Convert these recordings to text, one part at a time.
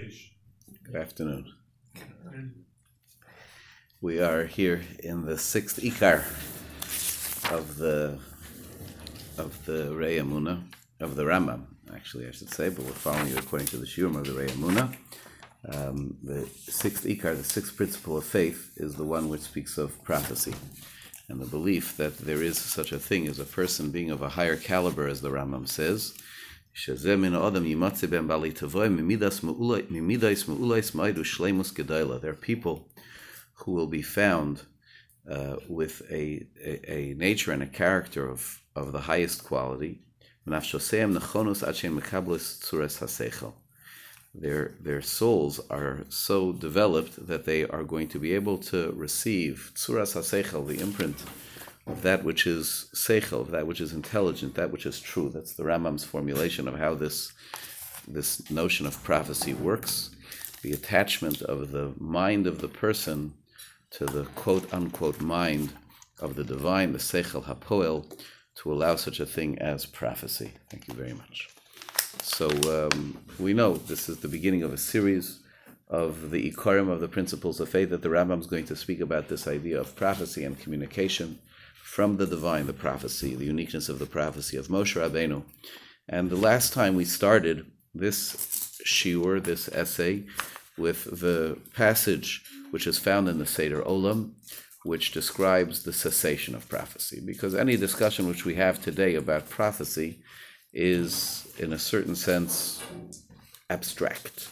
Good afternoon. We are here in the sixth ikar of the of the Rei Amuna of the Rambam, actually I should say, but we're following you according to the Shurim of the Rei Amuna. Um, the sixth ikar, the sixth principle of faith, is the one which speaks of prophecy and the belief that there is such a thing as a person being of a higher caliber, as the Rambam says. There are people who will be found uh, with a, a, a, nature and a character of, of the highest quality. Their, their souls are so developed that they are going to be able to receive tzuras hasechel, the imprint of that which is seichel, of that which is intelligent, that which is true. That's the Rambam's formulation of how this this notion of prophecy works. The attachment of the mind of the person to the quote unquote mind of the divine, the seichel hapoel, to allow such a thing as prophecy. Thank you very much. So um, we know this is the beginning of a series of the ikarim of the principles of faith that the Rambam is going to speak about this idea of prophecy and communication from the divine, the prophecy, the uniqueness of the prophecy of Moshe Rabbeinu. And the last time we started this shiur, this essay, with the passage which is found in the Seder Olam, which describes the cessation of prophecy. Because any discussion which we have today about prophecy is, in a certain sense, abstract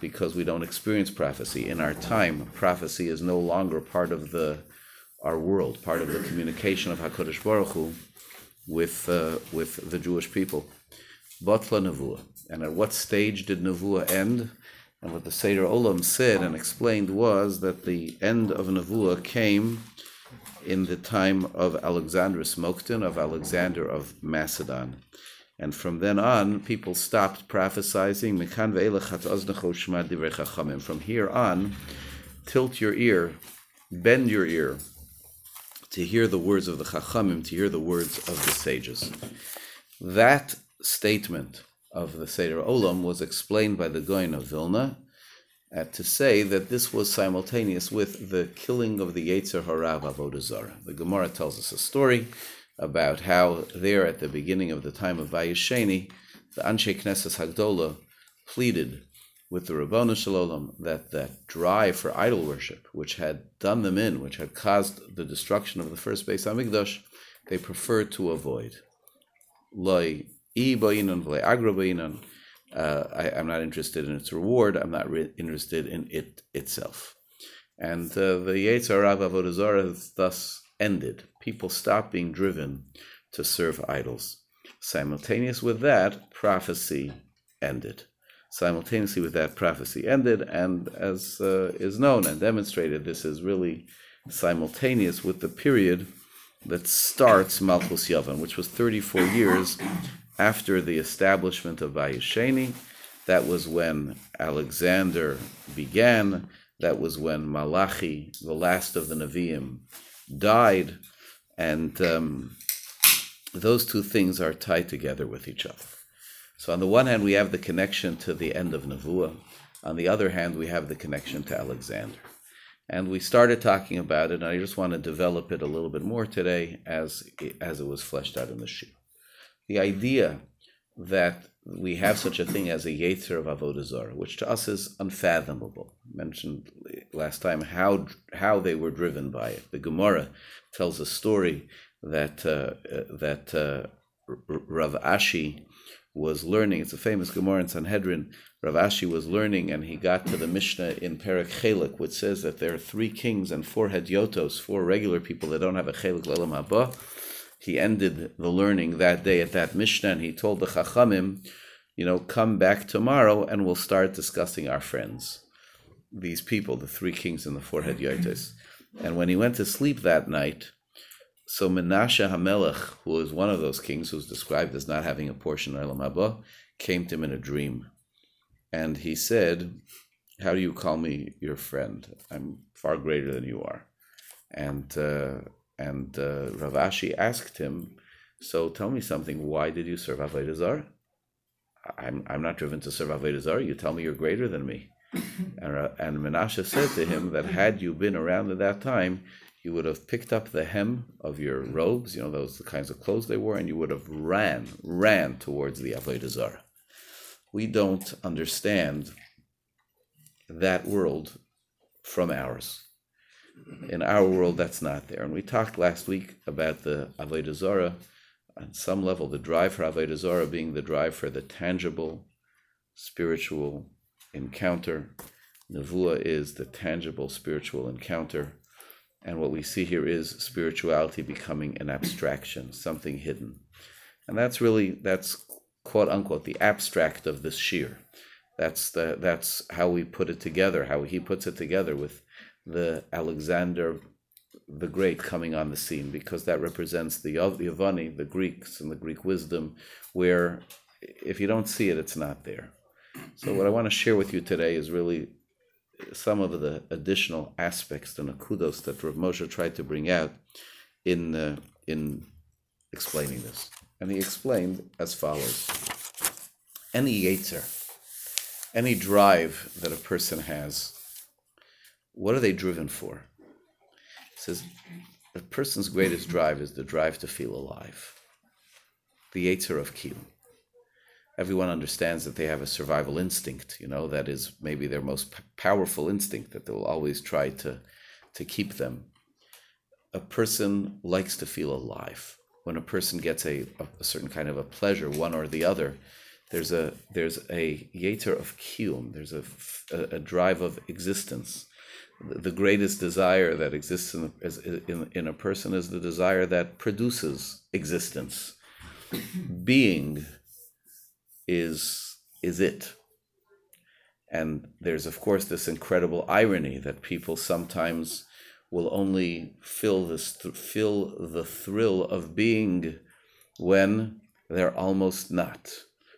because we don't experience prophecy. In our time, prophecy is no longer part of the our world, part of the communication of Hakadosh Baruch Hu with uh, with the Jewish people. Batla Nevuah. And at what stage did Nevuah end? And what the Seder Olam said and explained was that the end of Nevuah came in the time of Alexandrus Moktin, of Alexander of Macedon. And from then on, people stopped prophesying. From here on, tilt your ear, bend your ear to hear the words of the Chachamim, to hear the words of the sages. That statement of the Seder Olam was explained by the Gaon of Vilna uh, to say that this was simultaneous with the killing of the Yetzer Harav Avodah Zarah. The Gemara tells us a story about how there at the beginning of the time of Bayis Sheni, the Anshe Knesset Hagdola pleaded with the Ribono Shel Olam that that drive for idol worship, which had done them in, which had caused the destruction of the first Beis Hamikdash, they preferred to avoid. Loi uh, I, am not interested in its reward. I'm not re- interested in it itself. And uh, the Yetzer Rav Avodah Zarah thus ended. People stopped being driven to serve idols. Simultaneous with that, prophecy ended. Simultaneously with that, prophecy ended, and as uh, is known and demonstrated, this is really simultaneous with the period that starts Malchus Yavan, which was 34 years after the establishment of Bayis Sheni. That was when Alexander began. That was when Malachi, the last of the Nevi'im, died, and um, those two things are tied together with each other. So, on the one hand, we have the connection to the end of Nevuah. On the other hand, we have the connection to Alexander. And we started talking about it, and I just want to develop it a little bit more today as, as it was fleshed out in the sheet. The idea that we have such a thing as a Yetzer of Avodah Zarah, which to us is unfathomable. I mentioned last time how how they were driven by it. The Gemara tells a story that uh, that uh, Rav Ashi was learning. It's a famous Gemara in Sanhedrin. Rav Ashi was learning, and he got to the Mishnah in Perek Chelik, which says that there are three kings and four hedyotos, four regular people that don't have a Chelik Lelam Haba he ended the learning that day at that Mishnah, and he told the Chachamim, you know, come back tomorrow and we'll start discussing our friends, these people, the three kings and the four hedyotes. And when he went to sleep that night, so Menashe Hamelech, who was one of those kings who's described as not having a portion in Olam Haba, came to him in a dream. And he said, How do you call me your friend? I'm far greater than you are. And uh, and uh, Rav Ashi asked him, So tell me something, why did you serve Avodah Zarah? I'm, I'm not driven to serve Avodah Zarah. You tell me you're greater than me. and, and Menashe said to him that had you been around at that time, you would have picked up the hem of your mm. robes, you know, those the kinds of clothes they wore, and you would have ran, ran towards the Avodah Zarah. We don't understand that world from ours. In our world, that's not there. And we talked last week about the Avodah Zarah, on some level, the drive for Avodah Zarah being the drive for the tangible, spiritual encounter. Nevuah is the tangible spiritual encounter. And what we see here is spirituality becoming an abstraction, something hidden. And that's really, that's quote unquote the abstract of this shiur. That's the that's how we put it together, how he puts it together with the Alexander the Great coming on the scene, because that represents the Yavani, the Greeks and the Greek wisdom, where if you don't see it, it's not there. So what I want to share with you today is really some of the additional aspects, and the nakudos that Rav Moshe tried to bring out in uh, in explaining this, and he explained as follows: Any yetzer, any drive that a person has, what are they driven for? He says a person's greatest drive is the drive to feel alive, the yetzer of kiyum everyone understands that they have a survival instinct, you know, that is maybe their most p- powerful instinct that they'll always try to, to keep them. A person likes to feel alive. When a person gets a, a certain kind of a pleasure, one or the other, there's a there's a yetzer of kiyum. There's a, a, a drive of existence. The, greatest desire that exists in, in, in a person is the desire that produces existence. Being is is it. And there's of course this incredible irony that people sometimes will only feel this feel the thrill of being when they're almost not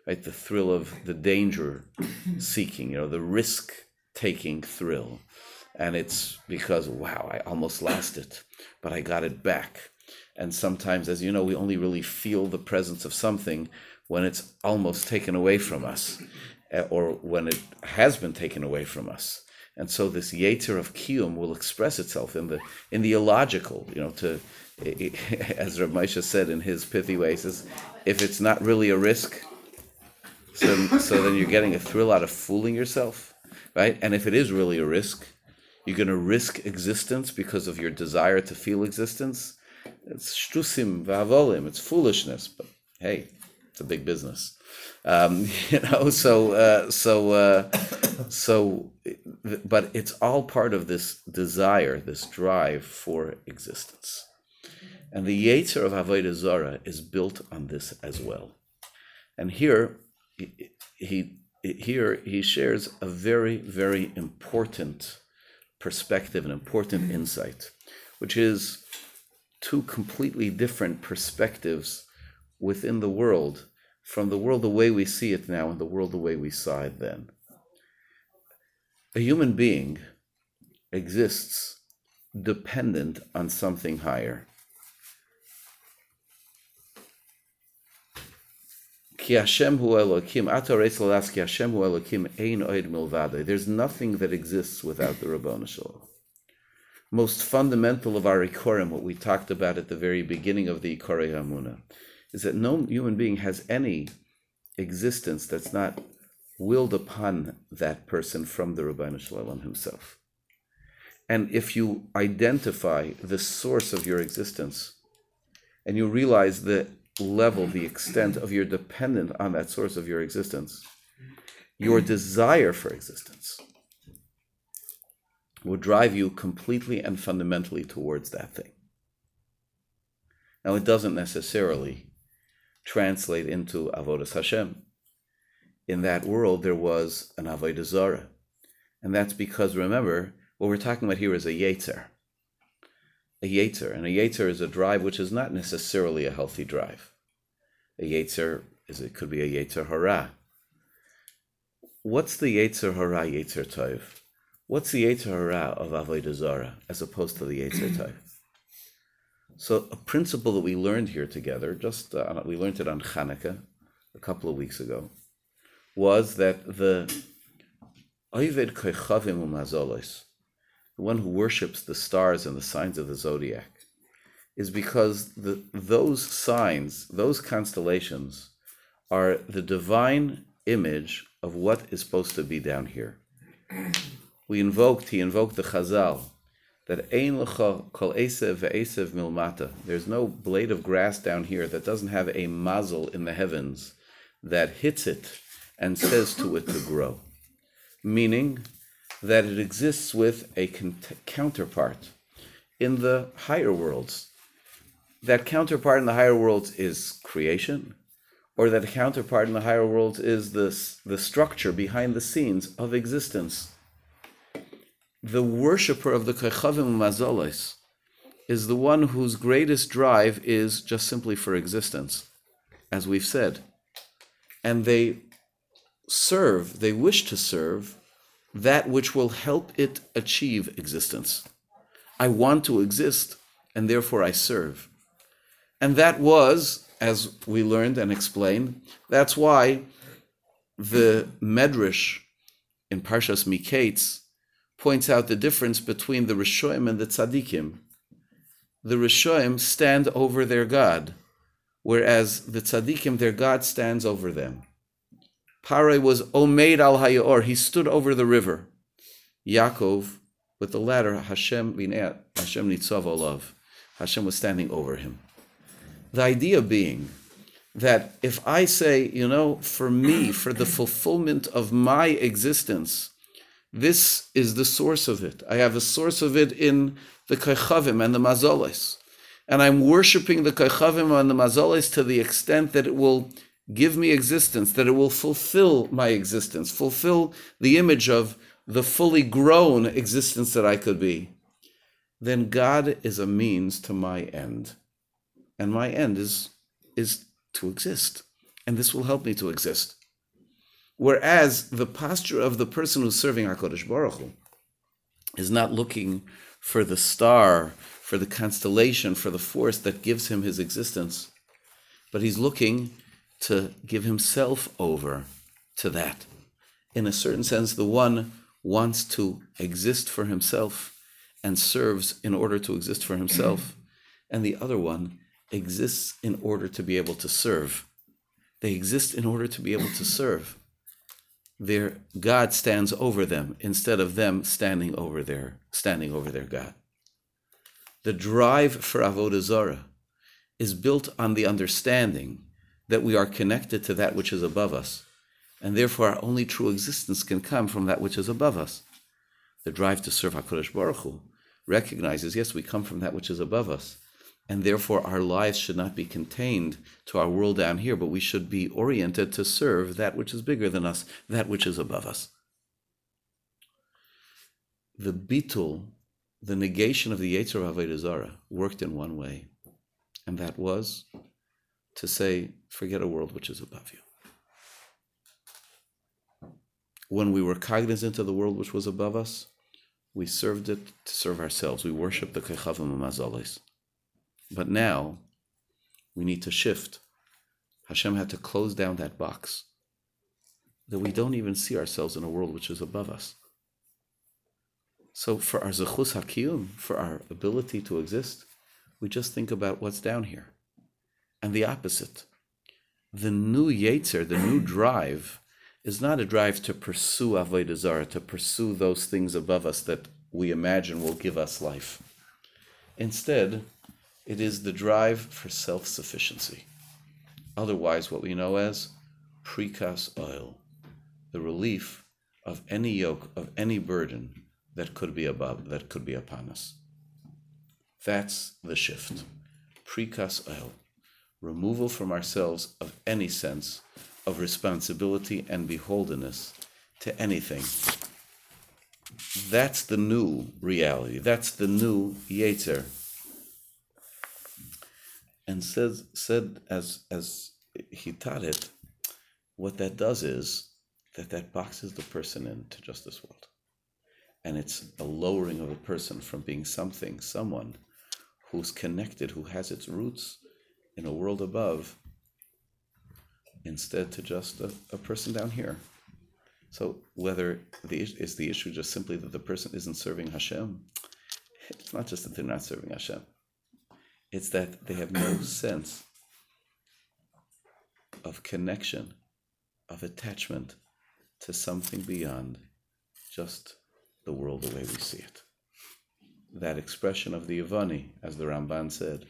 right? The thrill of the danger seeking you know the risk taking thrill. And it's because wow i almost lost it but i got it back. And sometimes as you know we only really feel the presence of something when it's almost taken away from us, uh, or when it has been taken away from us. And so this yetzer of kiyum will express itself in the in the illogical, you know, to as Rav Moshe said in his pithy way, he says, if it's not really a risk, so, so then you're getting a thrill out of fooling yourself, right? And if it is really a risk, you're going to risk existence because of your desire to feel existence. It's shtusim va'avolim, it's foolishness, but hey, it's a big business. Um, you know, so uh, so uh, so, but it's all part of this desire, this drive for existence, and the yetzer of avodah zara is built on this as well. And here, he, he here he shares a very very important perspective, an important insight, which is two completely different perspectives within the world from the world the way we see it now and the world the way we saw it then. A human being exists dependent on something higher. There's nothing that exists without the Rabboni. Most fundamental of our Ikorim, what we talked about at the very beginning of the Ikorei Hamuna, is that no human being has any existence that's not willed upon that person from the Ribono Shel Olam himself. And if you identify the source of your existence and you realize the level, the extent of your dependence on that source of your existence, your desire for existence will drive you completely and fundamentally towards that thing. Now, it doesn't necessarily translate into Avodas Hashem. In that world, there was an Avodah Zarah. And that's because, remember, what we're talking about here is a Yetzer. A Yetzer. And a Yetzer is a drive which is not necessarily a healthy drive. A Yetzer is, it could be a Yetzer Hara. What's the Yetzer Hara, Yetzer Tov? What's the Yetzer Hara of Avodah Zarah as opposed to the Yetzer Tov? So a principle that we learned here together, just uh, we learned it on Hanukkah a couple of weeks ago, was that the Oived Koichavim Umazolos, the one who worships the stars and the signs of the zodiac, is because the, those signs, those constellations, are the divine image of what is supposed to be down here. We invoked, he invoked the Chazal, that Ein Kol Esev Milmata. There's no blade of grass down here that doesn't have a mazel in the heavens that hits it and says to it to grow. Meaning that it exists with a counterpart in the higher worlds. That counterpart in the higher worlds is creation, or that counterpart in the higher worlds is the, the structure behind the scenes of existence the worshipper of the Kechavim Mazolis is the one whose greatest drive is just simply for existence, as we've said. And they serve, they wish to serve that which will help it achieve existence. I want to exist, and therefore I serve. And that was, as we learned and explained, that's why the Medrash in Parshas Miketz points out the difference between the Rishoim and the Tzaddikim. The Rishoim stand over their God, whereas the Tzaddikim, their God stands over them. Pare was Omeid al Hayor, he stood over the river. Yaakov, with the ladder, Hashem Hashem Nitzav Olav. Hashem was standing over him. The idea being that if I say, you know, for me, for the fulfillment of my existence, this is the source of it. I have a source of it in the Kaychavim and the Mazoles. And I'm worshiping the Kaychavim and the Mazoles to the extent that it will give me existence, that it will fulfill my existence, fulfill the image of the fully grown existence that I could be. Then God is a means to my end. And my end is, is to exist. And this will help me to exist. Whereas the posture of the person who's serving HaKadosh Baruch Hu is not looking for the star, for the constellation, for the force that gives him his existence, but he's looking to give himself over to that. In a certain sense, the one wants to exist for himself and serves in order to exist for himself, and the other one exists in order to be able to serve. They exist in order to be able to serve their God stands over them instead of them standing over their standing over their God. The drive for avodah zarah is built on the understanding that we are connected to that which is above us, and therefore our only true existence can come from that which is above us. The drive to serve Hakadosh Baruch Hu recognizes, yes, we come from that which is above us, and therefore our lives should not be contained to our world down here, but we should be oriented to serve that which is bigger than us, that which is above us. The bitul, the negation of the Yetzer Avodah worked in one way, and that was to say, forget a world which is above you. When we were cognizant of the world which was above us, we served it to serve ourselves. We worshiped the Kechavim Mazalis. But now we need to shift. Hashem had to close down that box that we don't even see ourselves in a world which is above us. So for our zechus hakiyum, for our ability to exist, we just think about what's down here. And the opposite. The new Yetzer, the new drive, is not a drive to pursue Avodah Zarah, to pursue those things above us that we imagine will give us life. Instead, it is the drive for self sufficiency. Otherwise, what we know as prikas ol, the relief of any yoke, of any burden that could be above, that could be upon us. That's the shift. Precast oil, removal from ourselves of any sense of responsibility and beholdenness to anything. That's the new reality. That's the new Yetzer and says said as as he taught it, what that does is that that boxes the person into just this world, and it's a lowering of a person from being something, someone who's connected, who has its roots in a world above, instead to just a, a person down here. So whether the is the issue just simply that the person isn't serving Hashem, it's not just that they're not serving Hashem. It's that they have no sense of connection, of attachment to something beyond just the world the way we see it. That expression of the Yavani, as the Ramban said,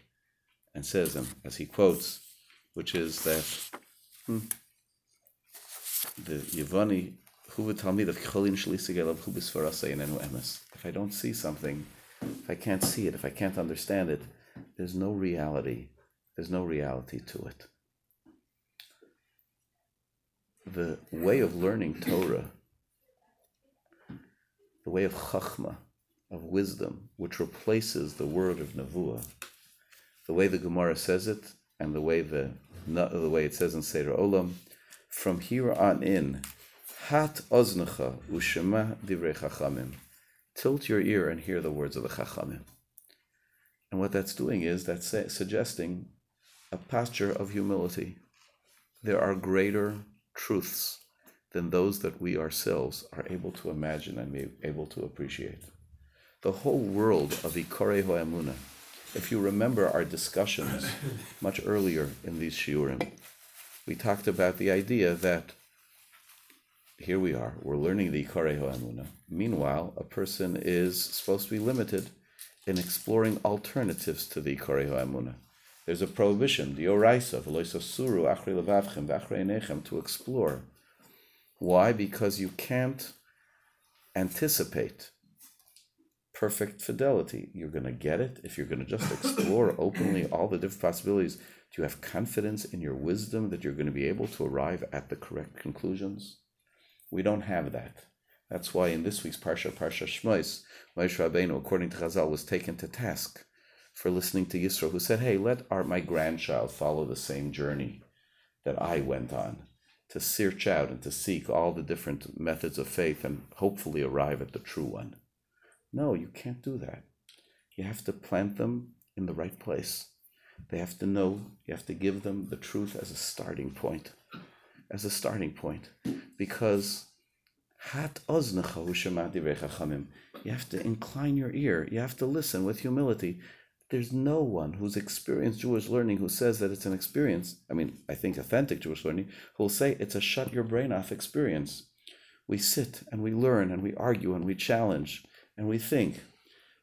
and says, and as he quotes, which is that hmm, the Yavani, who would tell me that if I don't see something, if I can't see it, if I can't understand it, there's no reality. There's no reality to it. The way of learning Torah, the way of chachma, of wisdom, which replaces the word of nevuah, the way the Gemara says it, and the way the the way it says in Seder Olam, from here on in, hat oznecha ushema divrei chachamim. Tilt your ear and hear the words of the chachamim. And what that's doing is that's suggesting a posture of humility. There are greater truths than those that we ourselves are able to imagine and be able to appreciate. The whole world of Ikore Ho'amuna, if you remember our discussions much earlier in these shiurim, we talked about the idea that here we are, we're learning the Ikare Ho'amuna. Meanwhile, a person is supposed to be limited in exploring alternatives to the Ikare Ho'amuna. There's a prohibition, the Oraisa, Suru, Achri Levavchem, V'Achrei Nechem, to explore. Why? Because you can't anticipate perfect fidelity. You're going to get it if you're going to just explore openly all the different possibilities. Do you have confidence in your wisdom that you're going to be able to arrive at the correct conclusions? We don't have that. That's why in this week's Parsha, Parsha Shmois, Moshe Rabbeinu, according to Chazal, was taken to task for listening to Yisro, who said, "Hey, let our my grandchild follow the same journey that I went on." To search out and to seek all the different methods of faith and hopefully arrive at the true one. No, you can't do that. You have to plant them in the right place. They have to know, you have to give them the truth as a starting point. As a starting point. Because hat you have to incline your ear. You have to listen with humility. There's no one who's experienced Jewish learning who says that it's an experience. I mean, I think authentic Jewish learning who will say it's a shut your brain off experience. We sit and we learn and we argue and we challenge and we think,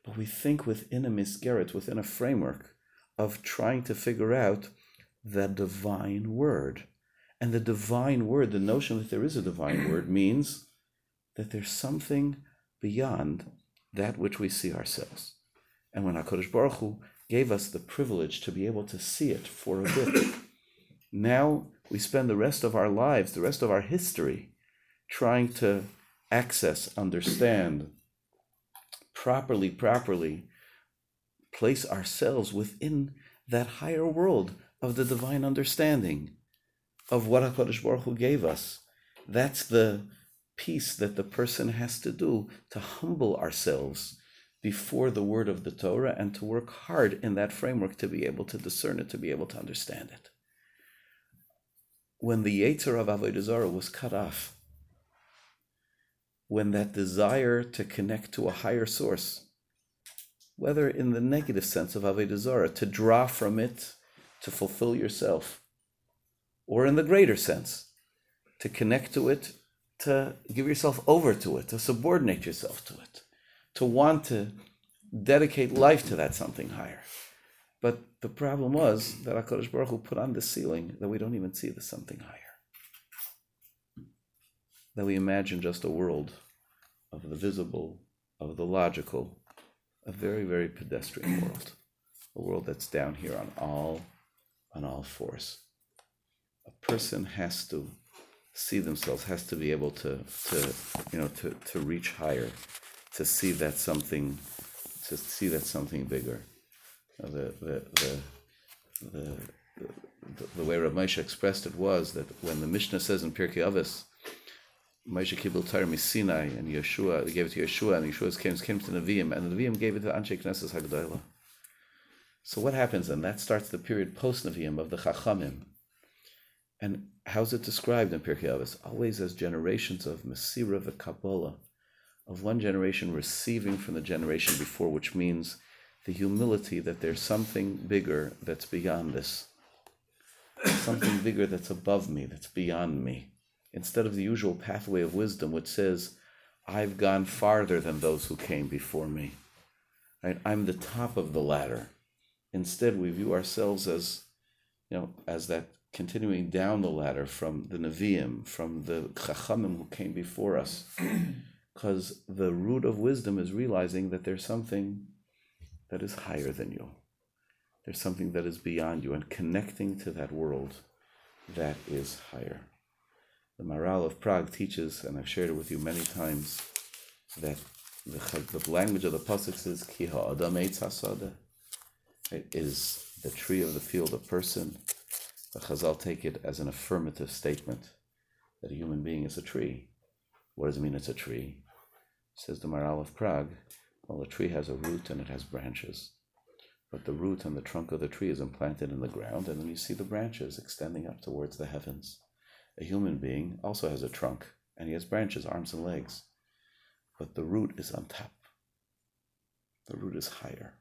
but we think within a misgarret, within a framework of trying to figure out the divine word. And the divine word, the notion that there is a divine word, means that there's something beyond that which we see ourselves. And when HaKadosh Baruch Hu gave us the privilege to be able to see it for a bit, now we spend the rest of our lives, the rest of our history, trying to access, understand, properly, properly place ourselves within that higher world of the divine understanding of what HaKadosh Baruch Hu gave us. That's the piece that the person has to do to humble ourselves before the word of the Torah and to work hard in that framework to be able to discern it, to be able to understand it. When the Yetzer of Avodah Zarah was cut off, when that desire to connect to a higher source, whether in the negative sense of Avodah Zarah, to draw from it to fulfill yourself, or in the greater sense, to connect to it, to give yourself over to it, to subordinate yourself to it, to want to dedicate life to that something higher. But the problem was that HaKadosh Baruch Hu put on the ceiling that we don't even see the something higher that we imagine just a world of the visible, of the logical, a very, very pedestrian world, a world that's down here on all, on all fours. A person has to see themselves, has to be able to, to you know, to, to reach higher, to see that something, to see that something bigger. Uh, the, the, the, the, the, the way Rav Moshe expressed it was that when the Mishnah says in Pirkei Avos, Moshe Kibbel Torah Sinai and Yeshua, they gave it to Yeshua, and Yeshua's came, came to Nevi'im, and the Nevi'im gave it to Anshe Knesset Hagdolah. So what happens then? That starts the period post Nevi'im of the Chachamim. And how's it described in Pirkei Avos? Always as generations of Mesira v'Kabbalah, of one generation receiving from the generation before, which means the humility that there's something bigger that's beyond this, something bigger that's above me, that's beyond me. Instead of the usual pathway of wisdom, which says, I've gone farther than those who came before me. Right? I'm the top of the ladder. Instead, we view ourselves as, you know, as that continuing down the ladder from the Nevi'im, from the Chachamim who came before us. Because the root of wisdom is realizing that there's something that is higher than you. There's something that is beyond you and connecting to that world that is higher. The Maharal of Prague teaches, and I've shared it with you many times, that the, the language of the Pasuk is Ki ha'adam eitz hasada. It is the tree of the field a person. The Chazal take it as an affirmative statement that a human being is a tree. What does it mean it's a tree? Says the Maharal of Prague, well, a tree has a root and it has branches. But the root and the trunk of the tree is implanted in the ground, and then you see the branches extending up towards the heavens. A human being also has a trunk, and he has branches, arms, and legs. But the root is on top. The root is higher,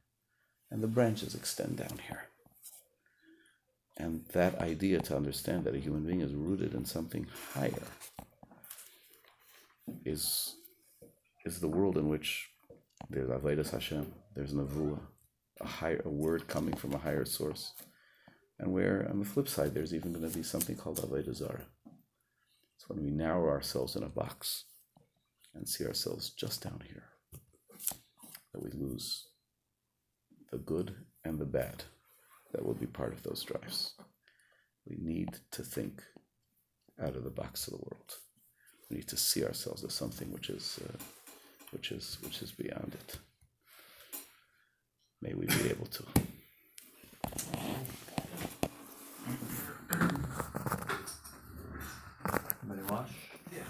and the branches extend down here. And that idea to understand that a human being is rooted in something higher is, is the world in which there's Avodas Hashem, there's Nevuah, a higher a word coming from a higher source. And where on the flip side there's even going to be something called Avodah Zarah. It's when we narrow ourselves in a box and see ourselves just down here that we lose the good and the bad that will be part of those drives. We need to think out of the box of the world. We need to see ourselves as something which is, uh, which is, which is beyond it. May we be able to. Anybody wash? Yeah.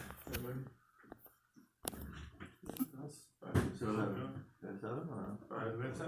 So, there's seven or? Five minutes,